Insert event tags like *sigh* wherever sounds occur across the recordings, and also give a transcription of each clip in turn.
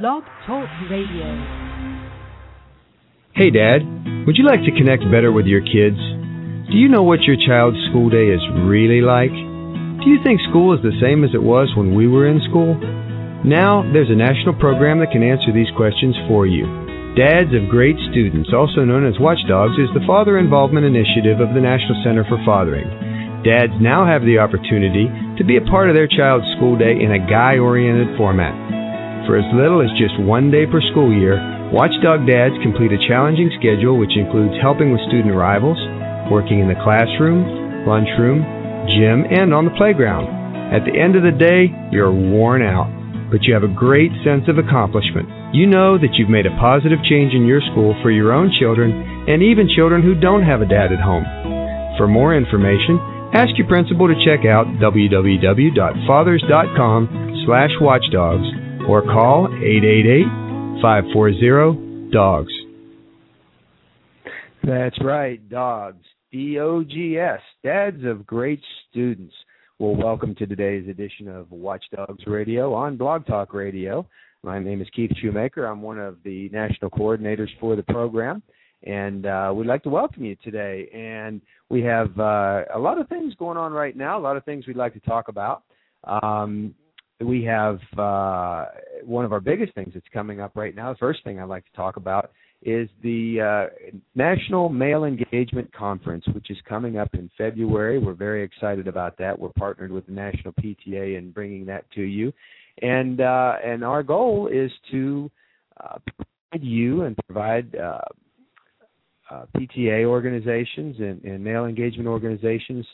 Blog Talk Radio. Hey, Dad. Would you like to connect better with your kids? Do you know what your child's school day is really like? Do you think school is the same as it was when we were in school? Now, there's a national program that can answer these questions for you. Dads of Great Students, also known as Watchdogs, is the father involvement initiative of the National Center for Fathering. Dads now have the opportunity to be a part of their child's school day in a guy oriented format. For as little as just one day per school year, Watchdog Dads complete a challenging schedule which includes helping with student arrivals, working in the classroom, lunchroom, gym, and on the playground. At the end of the day, you're worn out, but you have a great sense of accomplishment. You know that you've made a positive change in your school for your own children and even children who don't have a dad at home. For more information, Ask your principal to check out www.fathers.com slash watchdogs or call 888-540-DOGS. That's right, dogs. D-O-G-S, dads of great students. Well, welcome to today's edition of Watchdogs Radio on Blog Talk Radio. My name is Keith Schumacher. I'm one of the national coordinators for the program and uh, we'd like to welcome you today. And we have uh, a lot of things going on right now, a lot of things we'd like to talk about. Um, we have uh, one of our biggest things that's coming up right now. The first thing I'd like to talk about is the uh, National Male Engagement Conference, which is coming up in February. We're very excited about that. We're partnered with the National PTA in bringing that to you, and uh, and our goal is to uh, provide you and provide uh, uh, PTA organizations and, and, male engagement organizations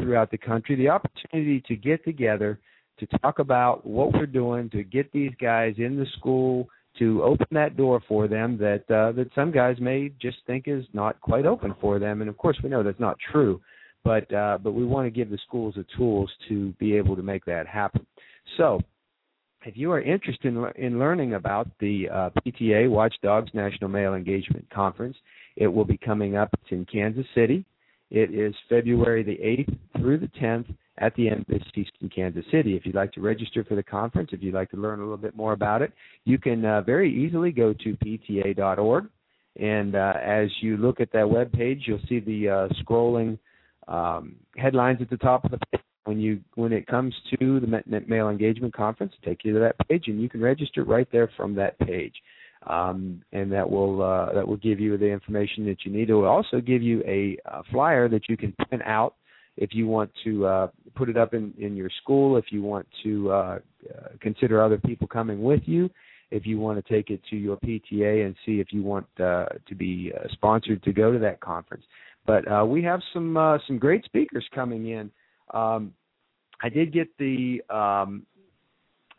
throughout the country the opportunity to get together to talk about what we're doing to get these guys in the school to open that door for them that uh, that some guys may just think is not quite open for them and of course we know that's not true but uh, but we want to give the schools the tools to be able to make that happen so if you are interested in, in learning about the uh, PTA Watchdogs National Male Engagement Conference, it will be coming up. It's in Kansas City. It is February the 8th through the 10th at the Embassy in Kansas City. If you'd like to register for the conference, if you'd like to learn a little bit more about it, you can uh, very easily go to pta.org. And uh, as you look at that web page, you'll see the uh, scrolling um, headlines at the top of the page. When you when it comes to the Male engagement conference, take you to that page, and you can register right there from that page um, and that will uh, that will give you the information that you need. It will also give you a, a flyer that you can print out if you want to uh, put it up in, in your school, if you want to uh, uh, consider other people coming with you, if you want to take it to your PTA and see if you want uh, to be uh, sponsored to go to that conference. But uh, we have some uh, some great speakers coming in. Um, I did get the um,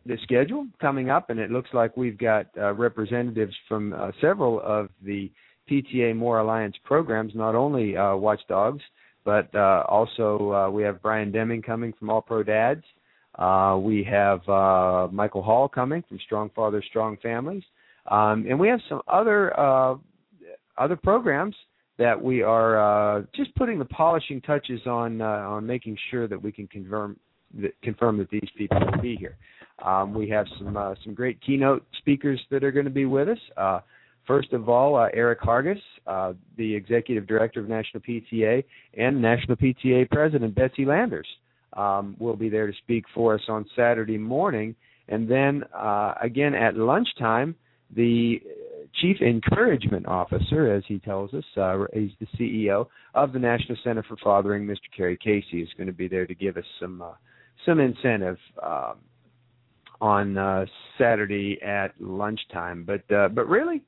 the schedule coming up, and it looks like we've got uh, representatives from uh, several of the PTA More Alliance programs, not only uh, Watchdogs, but uh, also uh, we have Brian Deming coming from All Pro Dads. Uh, we have Michael Hall coming from Strong Fathers, Strong Families, um, and we have some other other programs that we are just putting the polishing touches on on making sure that we can confirm that, confirm that these people will be here. Um, we have some uh, some great keynote speakers that are going to be with us. Uh, first of all, uh, Eric Hargis, uh, the executive director of National PTA, and National PTA president Betsy Landers um, will be there to speak for us on Saturday morning. And then uh, again at lunchtime, the chief encouragement officer, as he tells us, uh, he's the CEO of the National Center for Fathering, Mr. Carey Casey, is going to be there to give us some some incentive. Um, on uh, Saturday at lunchtime. But uh, but really,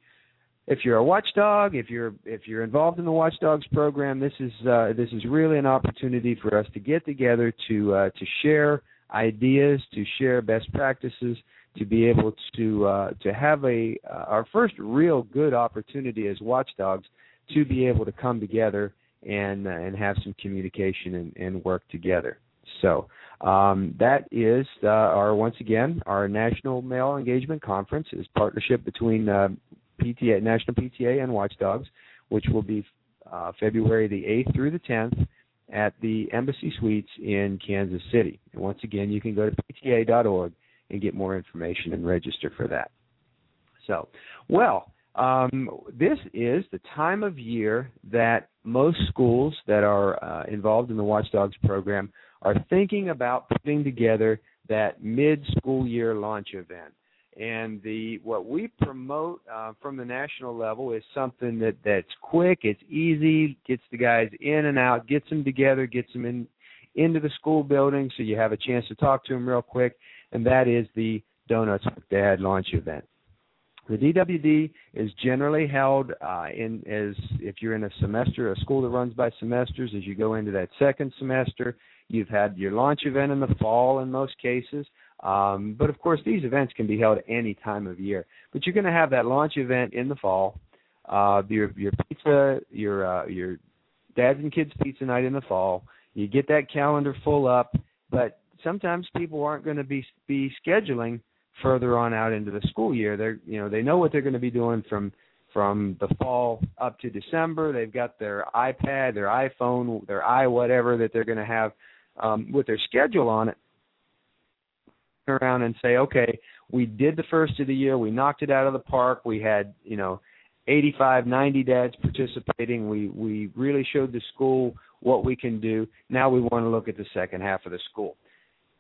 if you're a watchdog, if you're if you're involved in the Watchdogs program, this is uh, this is really an opportunity for us to get together to uh, to share ideas, to share best practices, to be able to uh, to have a uh, our first real good opportunity as watchdogs to be able to come together and uh, and have some communication and, and work together. So um, that is uh, our once again our national male engagement conference is partnership between uh, PTA National PTA and Watchdogs, which will be uh, February the 8th through the 10th at the Embassy Suites in Kansas City. And once again, you can go to pta.org and get more information and register for that. So, well, um, this is the time of year that most schools that are uh, involved in the Watchdogs program are thinking about putting together that mid-school year launch event. And the what we promote uh, from the national level is something that that's quick, it's easy, gets the guys in and out, gets them together, gets them in into the school building, so you have a chance to talk to them real quick. And that is the Donuts with Dad launch event. The DWD is generally held uh, in as if you're in a semester, a school that runs by semesters. As you go into that second semester, you've had your launch event in the fall in most cases. Um, but of course, these events can be held any time of year. But you're going to have that launch event in the fall. Uh, your your pizza, your uh, your dads and kids pizza night in the fall. You get that calendar full up, but sometimes people aren't going to be be scheduling further on out into the school year. They're you know they know what they're going to be doing from from the fall up to December. They've got their iPad, their iPhone, their i whatever that they're going to have um, with their schedule on it. Around and say, okay, we did the first of the year, we knocked it out of the park. We had you know 85, 90 dads participating. We we really showed the school what we can do. Now we want to look at the second half of the school.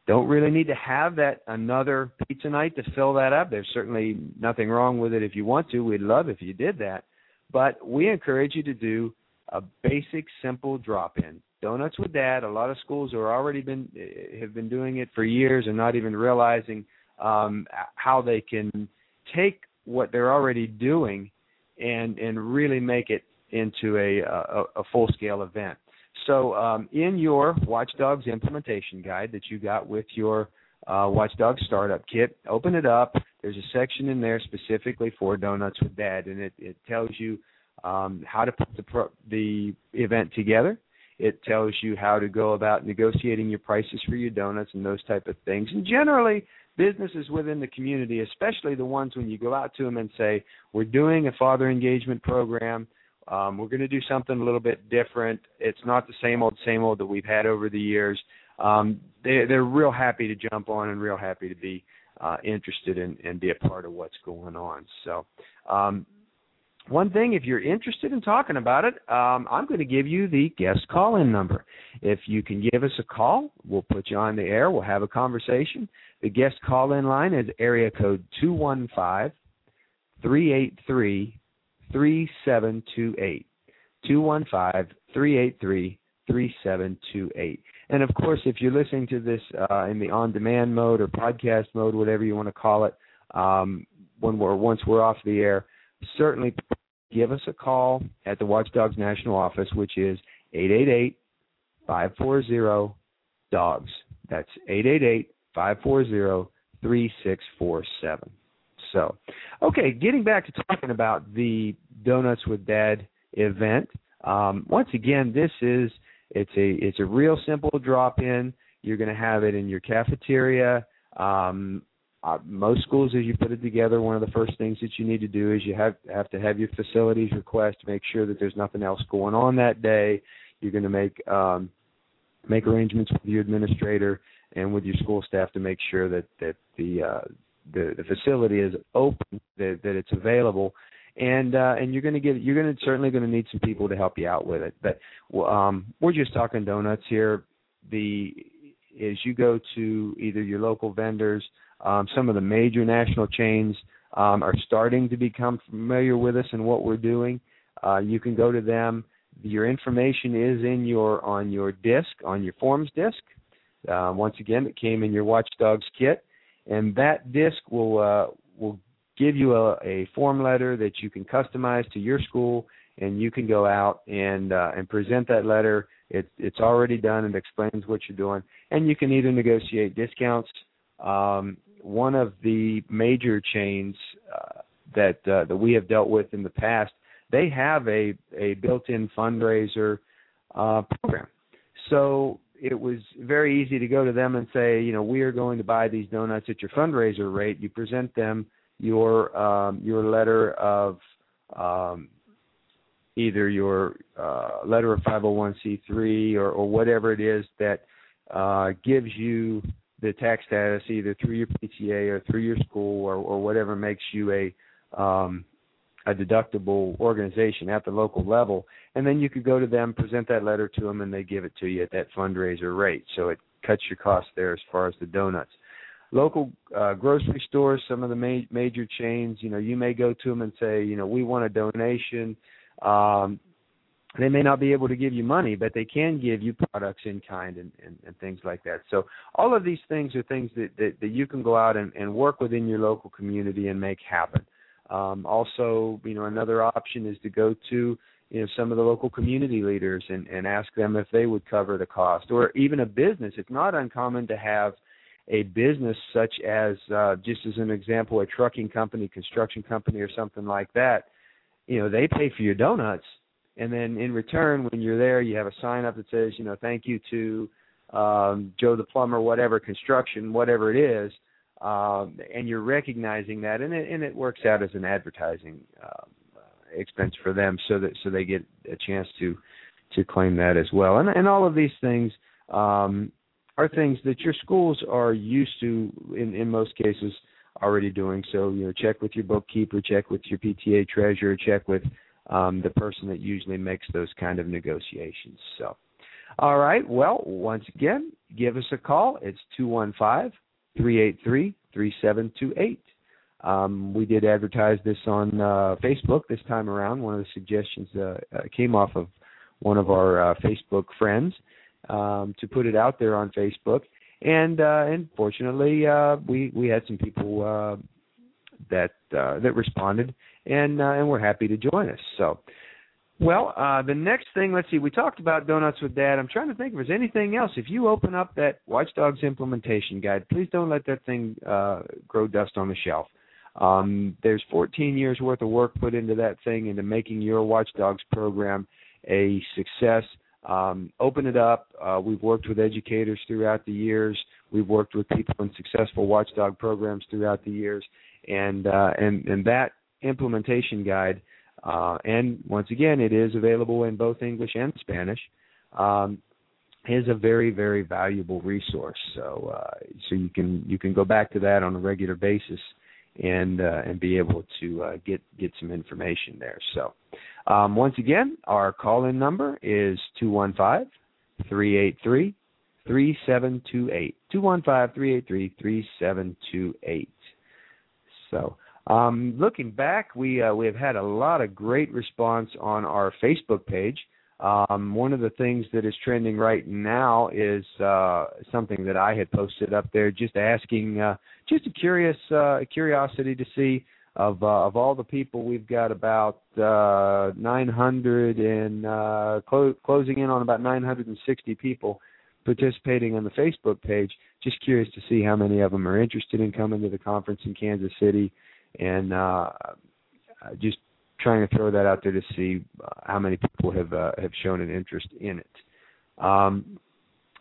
Don't really need to have that another pizza night to fill that up. There's certainly nothing wrong with it if you want to. We'd love if you did that. But we encourage you to do a basic, simple drop in. Donuts with Dad. A lot of schools are already been have been doing it for years and not even realizing um, how they can take what they're already doing and and really make it into a a, a full scale event. So, um, in your Watchdogs implementation guide that you got with your uh, Watchdog startup kit, open it up. There's a section in there specifically for Donuts with Dad, and it, it tells you um, how to put the, pro- the event together. It tells you how to go about negotiating your prices for your donuts and those type of things. And generally, businesses within the community, especially the ones when you go out to them and say, "We're doing a father engagement program." Um, we're going to do something a little bit different. It's not the same old, same old that we've had over the years. Um, they, they're real happy to jump on and real happy to be uh, interested in and be a part of what's going on. So, um, one thing, if you're interested in talking about it, um, I'm going to give you the guest call-in number. If you can give us a call, we'll put you on the air. We'll have a conversation. The guest call-in line is area code two one five three eight three 3728. 215 383 3728. And of course, if you're listening to this uh, in the on demand mode or podcast mode, whatever you want to call it, um, when we're once we're off the air, certainly give us a call at the Watchdogs National Office, which is 888 540 DOGS. That's 888 540 3647. So, okay, getting back to talking about the Donuts with Dad event. Um, once again, this is it's a it's a real simple drop in. You're going to have it in your cafeteria. Um, uh, most schools, as you put it together, one of the first things that you need to do is you have have to have your facilities request to make sure that there's nothing else going on that day. You're going to make um, make arrangements with your administrator and with your school staff to make sure that that the uh, the, the facility is open, that, that it's available, and uh, and you're going to get you're going to certainly going to need some people to help you out with it. But um, we're just talking donuts here. The as you go to either your local vendors, um, some of the major national chains um, are starting to become familiar with us and what we're doing. Uh, you can go to them. Your information is in your on your disc on your forms disc. Uh, once again, it came in your Watchdogs kit and that disc will uh, will give you a, a form letter that you can customize to your school, and you can go out and uh, and present that letter. It, it's already done. It explains what you're doing, and you can either negotiate discounts. Um, one of the major chains uh, that uh, that we have dealt with in the past, they have a a built-in fundraiser uh, program. So it was very easy to go to them and say, you know, we are going to buy these donuts at your fundraiser rate. You present them your um, your letter of um, either your uh, letter of 501c3 or, or whatever it is that uh, gives you the tax status either through your PTA or through your school or, or whatever makes you a um, a deductible organization at the local level, and then you could go to them, present that letter to them, and they give it to you at that fundraiser rate. So it cuts your costs there as far as the donuts. Local uh, grocery stores, some of the ma- major chains, you know, you may go to them and say, you know, we want a donation. Um, they may not be able to give you money, but they can give you products in kind and, and, and things like that. So all of these things are things that, that, that you can go out and, and work within your local community and make happen. Um, also, you know, another option is to go to you know some of the local community leaders and, and ask them if they would cover the cost, or even a business. It's not uncommon to have a business such as, uh, just as an example, a trucking company, construction company, or something like that. You know, they pay for your donuts, and then in return, when you're there, you have a sign up that says, you know, thank you to um, Joe the plumber, whatever construction, whatever it is um, and you're recognizing that, and it and it works out as an advertising um, expense for them, so that so they get a chance to to claim that as well. And and all of these things um, are things that your schools are used to in in most cases already doing. So you know, check with your bookkeeper, check with your PTA treasurer, check with um, the person that usually makes those kind of negotiations. So. All right. Well, once again, give us a call. It's two one five 383 3728. Um, we did advertise this on uh, Facebook this time around. One of the suggestions uh, uh, came off of one of our uh, Facebook friends um, to put it out there on Facebook, and uh, and fortunately uh, we we had some people that that responded, and uh, and we're happy to join us. So well, uh, the next thing, let's see, we talked about Donuts with Dad. I'm trying to think if there's anything else. If you open up that Watchdogs implementation guide, please don't let that thing uh, grow dust on the shelf. Um, there's 14 years worth of work put into that thing, into making your Watchdogs program a success. Um, open it up. Uh, we've worked with educators throughout the years. We've worked with people in successful watchdog programs throughout the years, and uh, and and that implementation guide uh, and once again, it is available in both English and Spanish. Um, is a very very valuable resource. So uh, so you can you can go back to that on a regular basis and uh, and be able to uh, get get some information there. So um, once again, our call in number is 215 383 3728 215 383 3728. So um, looking back, we uh, we have had a lot of great response on our Facebook page. Um, one of the things that is trending right now is uh, something that I had posted up there, just asking, uh, just a curious uh, curiosity to see of uh, of all the people we've got about uh, 900 and uh, clo- closing in on about 960 people participating on the Facebook page. Just curious to see how many of them are interested in coming to the conference in Kansas City and uh, just trying to throw that out there to see uh, how many people have uh, have shown an interest in it. Um,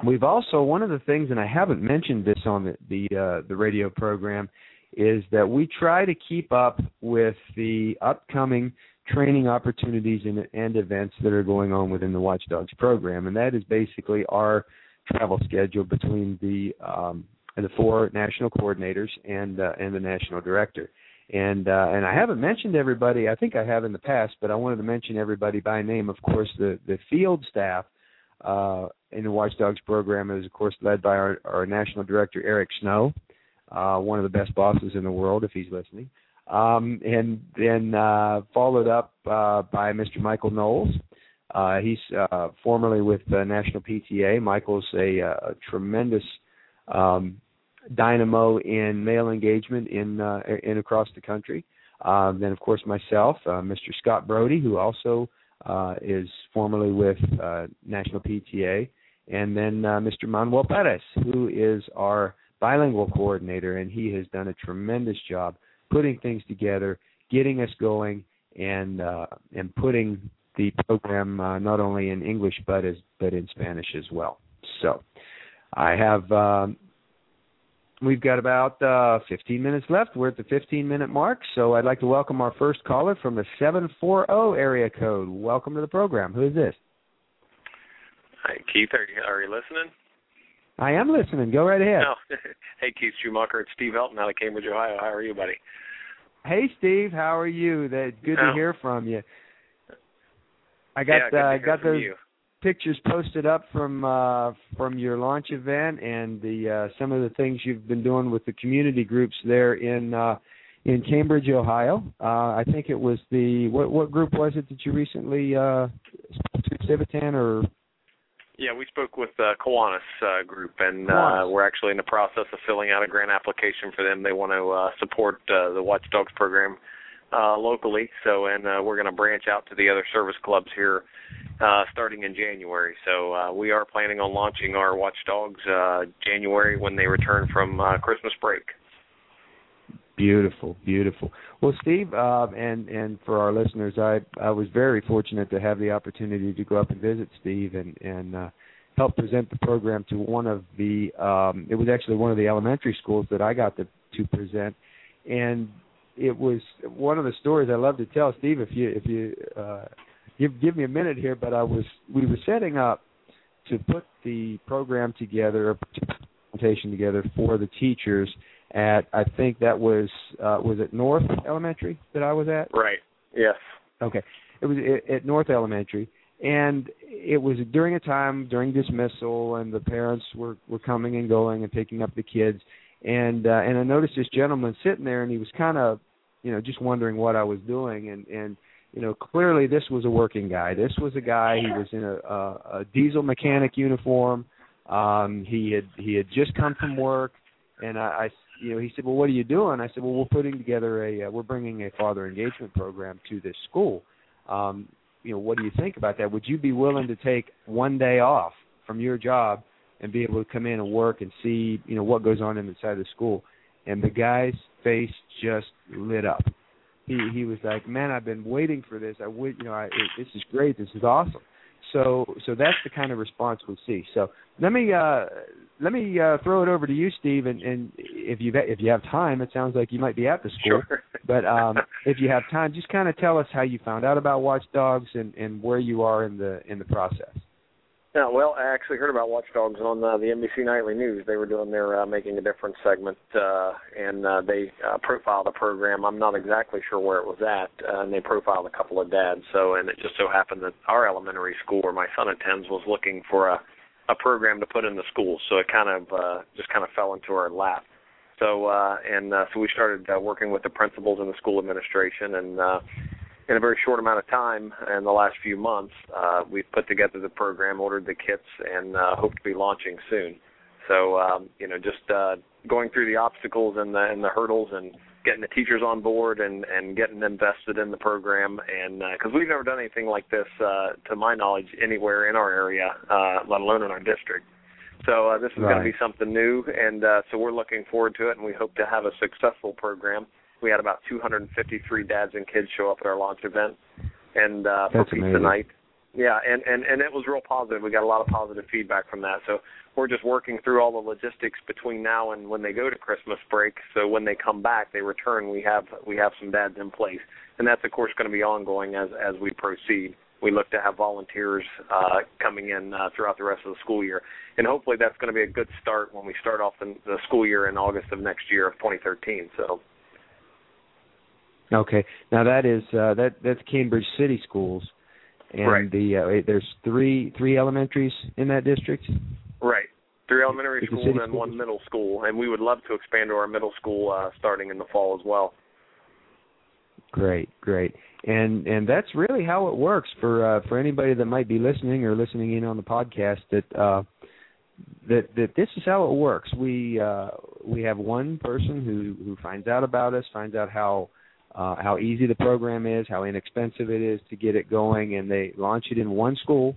we've also one of the things, and I haven't mentioned this on the the, uh, the radio program, is that we try to keep up with the upcoming training opportunities and, and events that are going on within the Watchdogs program, and that is basically our travel schedule between the um, the four national coordinators and uh, and the national director. And uh, and I haven't mentioned everybody. I think I have in the past, but I wanted to mention everybody by name. Of course, the the field staff uh, in the Watchdogs program is of course led by our, our national director Eric Snow, uh, one of the best bosses in the world if he's listening. Um, and then uh, followed up uh, by Mr. Michael Knowles. Uh, he's uh, formerly with the National PTA. Michael's a, a tremendous um, dynamo in male engagement in uh, in across the country. Um, then, of course, myself, uh, Mr. Scott Brody, who also uh, is formerly with uh, National PTA, and then uh, Mr. Manuel Perez, who is our bilingual coordinator, and he has done a tremendous job putting things together, getting us going, and uh, and putting the program uh, not only in English but as but in Spanish as well. So, I have um, We've got about uh, 15 minutes left. We're at the 15 minute mark, so I'd like to welcome our first caller from the 740 area code. Welcome to the program. Who is this? Hi, Keith. Are you, are you listening? I am listening. Go right ahead. Oh. *laughs* hey, Keith Schumacher. It's Steve Helton out of Cambridge, Ohio. How are you, buddy? Hey, Steve, how are you? That good oh. to hear from you. I got yeah, uh, got those you. Pictures posted up from uh, from your launch event and the uh, some of the things you've been doing with the community groups there in uh, in Cambridge, Ohio. Uh, I think it was the what what group was it that you recently uh, spoke to Civitan or yeah, we spoke with uh, Kiwanis uh, Group, and Kiwanis. uh, we're actually in the process of filling out a grant application for them. They want to uh, support uh, the Watchdogs program uh, locally, so and uh, we're going to branch out to the other service clubs here uh, starting in January. So uh, we are planning on launching our Watchdogs uh, January when they return from uh, Christmas break. Beautiful, beautiful. Well, Steve, uh, and and for our listeners, I I was very fortunate to have the opportunity to go up and visit Steve and and uh, help present the program to one of the. Um, it was actually one of the elementary schools that I got to to present, and it was one of the stories I love to tell. Steve, if you if you uh, give give me a minute here, but I was we were setting up to put the program together, a presentation together for the teachers at I think that was uh was it North Elementary that I was at? Right. Yes. Okay. It was at North Elementary and it was during a time during dismissal and the parents were were coming and going and picking up the kids and uh and I noticed this gentleman sitting there and he was kind of you know just wondering what I was doing and and you know clearly this was a working guy this was a guy he was in a a, a diesel mechanic uniform um he had he had just come from work and I, I you know, he said, "Well, what are you doing?" I said, "Well, we're putting together a, uh, we're bringing a father engagement program to this school. Um, you know, what do you think about that? Would you be willing to take one day off from your job and be able to come in and work and see, you know, what goes on inside the school?" And the guy's face just lit up. He he was like, "Man, I've been waiting for this. I would, you know, I, it, this is great. This is awesome." So so that's the kind of response we see. So let me uh, let me uh, throw it over to you, Steve, and, and if you if you have time, it sounds like you might be at the school. Sure. but um, if you have time, just kind of tell us how you found out about Watchdogs and, and where you are in the in the process. Yeah, well, I actually heard about Watchdogs on uh, the NBC Nightly News. They were doing their uh, Making a Difference segment, uh, and uh, they uh, profiled the program. I'm not exactly sure where it was at, uh, and they profiled a couple of dads. So, and it just so happened that our elementary school, where my son attends, was looking for a a program to put in the school. So it kind of uh, just kind of fell into our lap. So uh, and uh, so we started uh, working with the principals and the school administration, and uh, in a very short amount of time in the last few months, uh, we've put together the program, ordered the kits, and uh, hope to be launching soon. So, um, you know, just uh, going through the obstacles and the, and the hurdles and getting the teachers on board and, and getting them vested in the program. And because uh, we've never done anything like this, uh, to my knowledge, anywhere in our area, uh, let alone in our district. So uh, this is right. going to be something new, and uh, so we're looking forward to it, and we hope to have a successful program we had about 253 dads and kids show up at our launch event, and uh, for pizza amazing. night. Yeah, and and and it was real positive. We got a lot of positive feedback from that. So we're just working through all the logistics between now and when they go to Christmas break. So when they come back, they return. We have we have some dads in place, and that's of course going to be ongoing as as we proceed. We look to have volunteers uh, coming in uh, throughout the rest of the school year, and hopefully that's going to be a good start when we start off the, the school year in August of next year of 2013. So Okay. Now that is uh, that that's Cambridge City Schools, and Right. the uh, there's three three elementaries in that district. Right. Three elementary schools and one middle school, and we would love to expand to our middle school uh, starting in the fall as well. Great, great. And and that's really how it works for uh, for anybody that might be listening or listening in on the podcast that uh, that that this is how it works. We uh, we have one person who who finds out about us, finds out how uh, how easy the program is, how inexpensive it is to get it going, and they launch it in one school.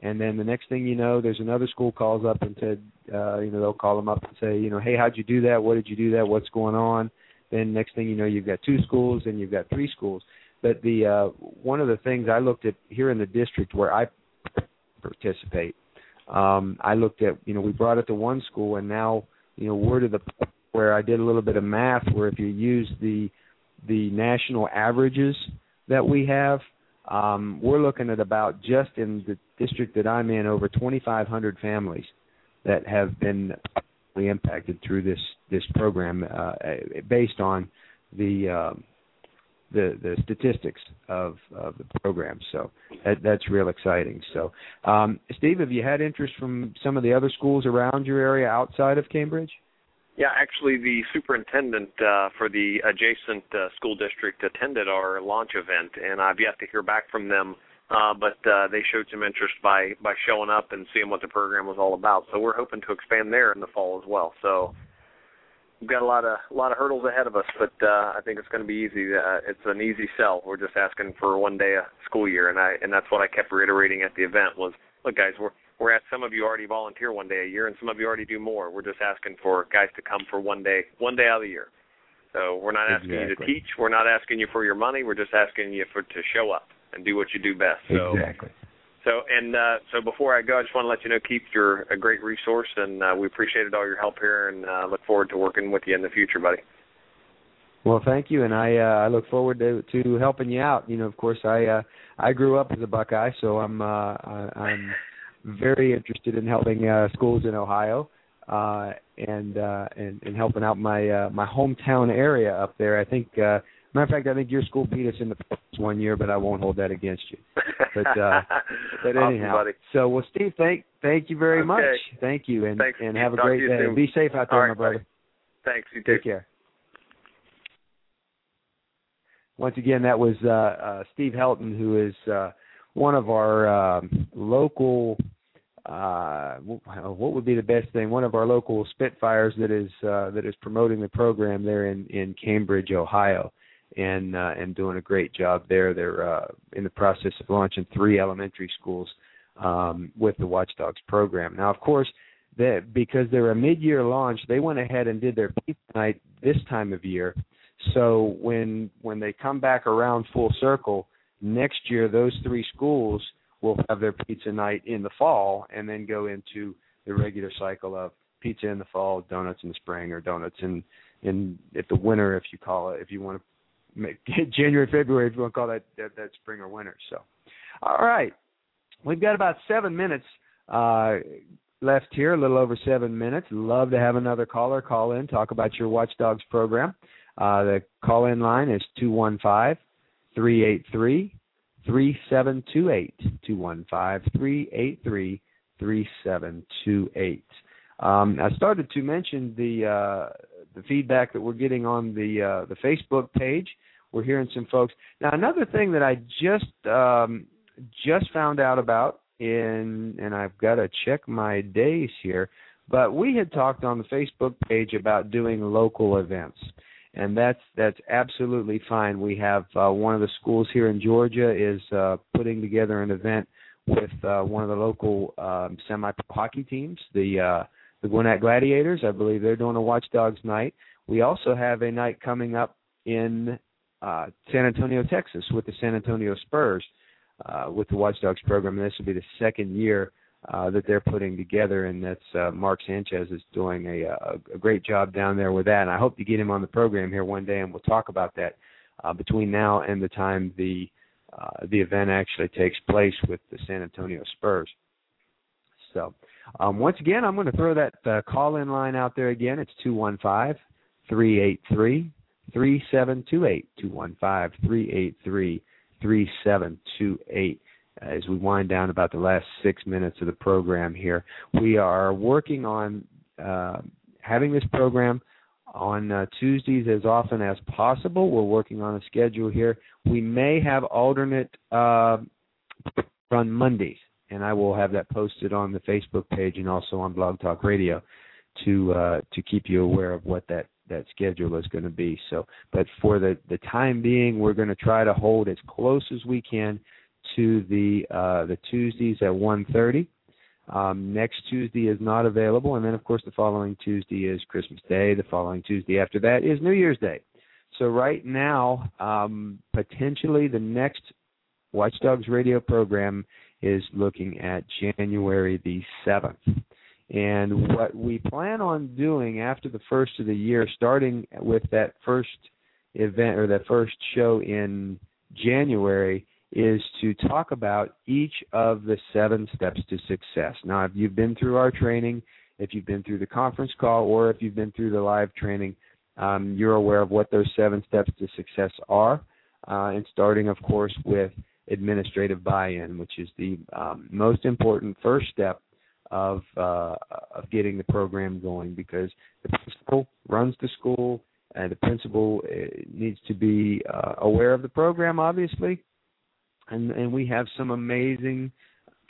And then the next thing you know, there's another school calls up and said, uh, you know, they'll call them up and say, you know, hey, how'd you do that? What did you do that? What's going on? Then next thing you know, you've got two schools and you've got three schools. But the uh, one of the things I looked at here in the district where I participate, um, I looked at, you know, we brought it to one school, and now, you know, we're to the where I did a little bit of math, where if you use the the national averages that we have, um, we're looking at about just in the district that I'm in over 2,500 families that have been impacted through this this program uh, based on the uh, the the statistics of of the program. So that that's real exciting. So, um, Steve, have you had interest from some of the other schools around your area outside of Cambridge? Yeah, actually, the superintendent uh, for the adjacent uh, school district attended our launch event, and I've yet to hear back from them. Uh, but uh, they showed some interest by by showing up and seeing what the program was all about. So we're hoping to expand there in the fall as well. So we've got a lot of a lot of hurdles ahead of us, but uh, I think it's going to be easy. Uh, it's an easy sell. We're just asking for one day a school year, and I and that's what I kept reiterating at the event was, look, guys, we're whereas some of you already volunteer one day a year and some of you already do more. We're just asking for guys to come for one day, one day out of the year. So we're not asking exactly. you to teach. We're not asking you for your money. We're just asking you for to show up and do what you do best. So, exactly. So and uh, so before I go, I just want to let you know, Keith, you're a great resource, and uh, we appreciated all your help here, and uh, look forward to working with you in the future, buddy. Well, thank you, and I uh, I look forward to to helping you out. You know, of course, I uh, I grew up as a Buckeye, so I'm uh, I, I'm very interested in helping uh, schools in Ohio uh, and, uh, and and helping out my uh, my hometown area up there. I think, uh, matter of fact, I think your school beat us in the playoffs one year, but I won't hold that against you. But uh, *laughs* but anyhow, awesome, so well, Steve, thank thank you very okay. much. Thank you, and Thanks. and have a Talk great day. Soon. Be safe out there, right, my brother. Buddy. Thanks. You too. Take care. Once again, that was uh, uh, Steve Helton, who is uh, one of our um, local uh, what would be the best thing? One of our local Spitfires that is uh, that is promoting the program there in in Cambridge, Ohio, and uh, and doing a great job there. They're uh, in the process of launching three elementary schools um, with the Watchdogs program. Now, of course, that because they're a mid-year launch, they went ahead and did their pizza night this time of year. So when when they come back around full circle next year, those three schools will have their pizza night in the fall and then go into the regular cycle of pizza in the fall, donuts in the spring, or donuts in in if the winter, if you call it, if you want to make *laughs* January, February, if you want to call that that, that spring or winter. So, all right, we've got about seven minutes uh, left here, a little over seven minutes. Love to have another caller call in, talk about your Watchdogs program. Uh, the call in line is two one five three eight three 3728 215 383 3728. Um, I started to mention the uh, the feedback that we're getting on the uh, the Facebook page. We're hearing some folks now. Another thing that I just um, just found out about in and I've got to check my days here, but we had talked on the Facebook page about doing local events and that's that's absolutely fine. We have uh, one of the schools here in Georgia is uh, putting together an event with uh, one of the local um, semi-pro hockey teams, the uh, the Gwinnett Gladiators. I believe they're doing a Watchdogs night. We also have a night coming up in uh, San Antonio, Texas, with the San Antonio Spurs uh, with the Watchdogs program. And this will be the second year uh, that they're putting together, and that's uh, Mark Sanchez is doing a, a, a great job down there with that. And I hope to get him on the program here one day, and we'll talk about that uh, between now and the time the uh, the event actually takes place with the San Antonio Spurs. So, um, once again, I'm going to throw that uh, call in line out there again. It's two one five three eight three three seven two eight two one five three eight three three seven two eight as we wind down about the last six minutes of the program here. We are working on uh, having this program on uh, Tuesdays as often as possible. We're working on a schedule here. We may have alternate uh, on Mondays, and I will have that posted on the Facebook page and also on Blog Talk Radio to uh, to keep you aware of what that that schedule is going to be. So, but for the the time being, we're going to try to hold as close as we can to the uh, the Tuesdays at 1:30. Um, next Tuesday is not available, and then of course the following Tuesday is Christmas Day. The following Tuesday after that is New Year's Day. So right now, um, potentially the next Watchdogs radio program is looking at January the seventh. And what we plan on doing after the first of the year, starting with that first event or that first show in January, is to talk about each of the seven steps to success. Now, if you've been through our training, if you've been through the conference call, or if you've been through the live training, um, you're aware of what those seven steps to success are. uh, and starting, of course, with administrative buy-in, which is the um, most important first step of uh, of getting the program going because the principal runs the school and the principal uh, needs to be uh, aware of the program obviously and and we have some amazing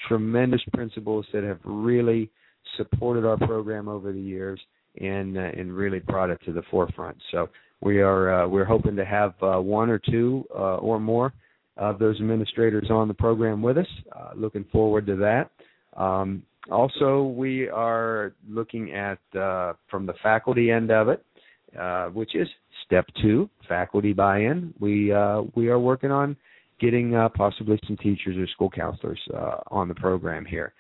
tremendous principals that have really supported our program over the years and uh, and really brought it to the forefront. So we are uh, we're hoping to have uh, one or two uh, or more of those administrators on the program with us. Looking forward to that. Um, also, we are looking at uh, from the faculty end of it, uh, which is step two, faculty buy-in. We uh, we are working on getting uh, possibly some teachers or school counselors uh, on the program here.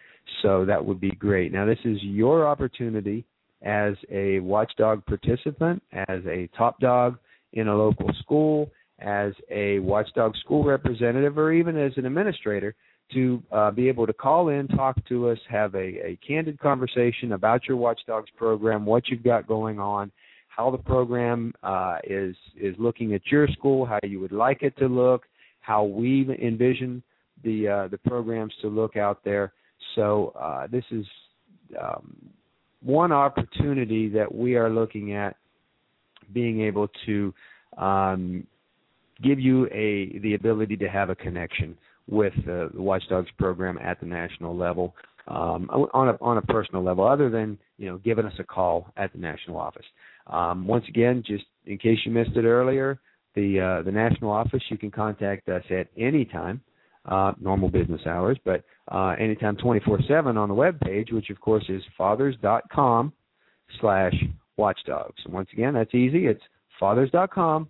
So that would be great. Now, this is your opportunity as a watchdog participant, as a top dog in a local school, as a watchdog school representative, or even as an administrator to uh, be able to call in, talk to us, have a, a candid conversation about your Watchdogs program, what you've got going on, how the program uh, is is looking at your school, how you would like it to look, how we envision the uh, the programs to look out there. So uh, this is um, one opportunity that we are looking at being able to um, give you a the ability to have a connection with uh, the Watchdogs program at the national level um, on a on a personal level, other than you know giving us a call at the national office. Um, once again, just in case you missed it earlier, the uh, the national office you can contact us at any time, uh, normal business hours, but uh, anytime 24/7 on the web page, which of course is fathers.com slash watchdogs. And once again, that's easy. It's fathers.com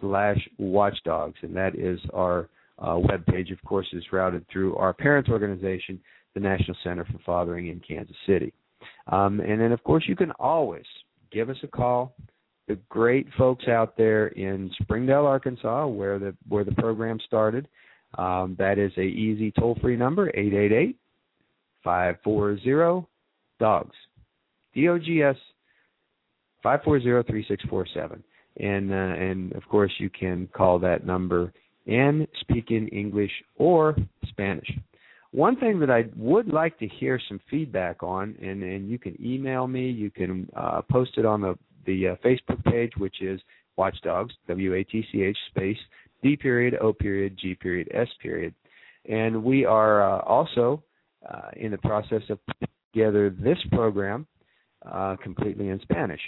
slash watchdogs, and that is our uh, web page, of course, is routed through our parent organization, the National Center for Fathering in Kansas City. Um, and then, of course, you can always give us a call. The great folks out there in Springdale, Arkansas, where the where the program started, um, that is a easy toll free number 888 540 dogs. D O G S 540 3647 and uh, and of course you can call that number and speak in English or Spanish. One thing that I would like to hear some feedback on, and, and you can email me, you can uh, post it on the, the uh, Facebook page, which is Watchdogs, W A T C H space D period O period G period S period. And we are uh, also uh, in the process of putting together this program uh, completely in Spanish.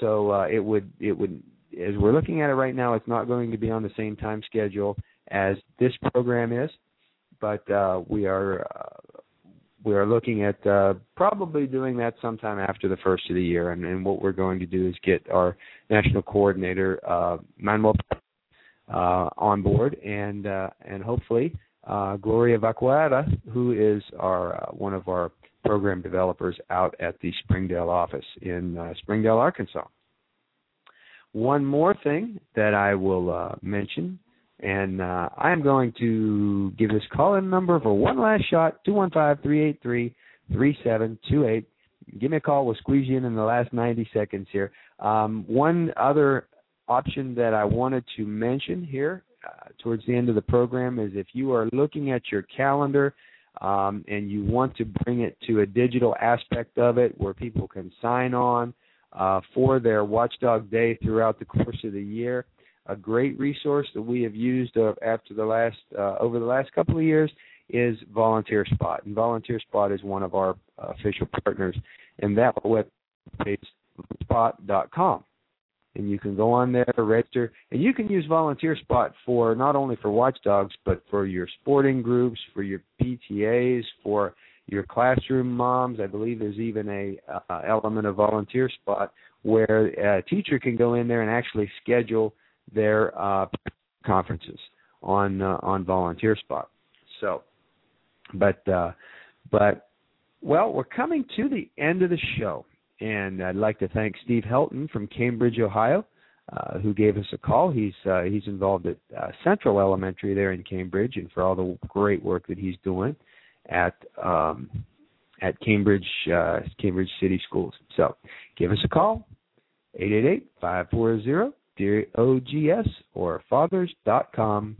So uh, it would it would as we're looking at it right now, it's not going to be on the same time schedule as this program is, but uh, we are we are looking at uh, probably doing that sometime after the first of the year. And, and what we're going to do is get our national coordinator uh, Manuel uh, on board, and uh, and hopefully uh, Gloria Vacuada, who is our uh, one of our program developers out at the Springdale office in uh, Springdale, Arkansas. One more thing that I will uh, mention, and uh, I am going to give this call in number for one last shot 215 383 3728. Give me a call. We'll squeeze you in in the last 90 seconds here. Um, one other option that I wanted to mention here uh, towards the end of the program is if you are looking at your calendar um, and you want to bring it to a digital aspect of it where people can sign on uh, for their Watchdog Day throughout the course of the year. A great resource that we have used uh, after the last uh, over the last couple of years is Volunteer Spot, and Volunteer Spot is one of our official partners, and that web page spot.com. And you can go on there, register, and you can use Volunteer Spot for not only for watchdogs, but for your sporting groups, for your PTAs, for your classroom moms. I believe there's even a uh, element of volunteer spot where a teacher can go in there and actually schedule their uh, conferences on uh, on volunteer spot. So, but uh, but well, we're coming to the end of the show, and I'd like to thank Steve Helton from Cambridge, Ohio. Uh, who gave us a call? He's uh, he's involved at uh, Central Elementary there in Cambridge, and for all the great work that he's doing at um, at Cambridge uh, Cambridge City Schools. So give us a call 888-540-3647 D-O-G-S, or fathers.com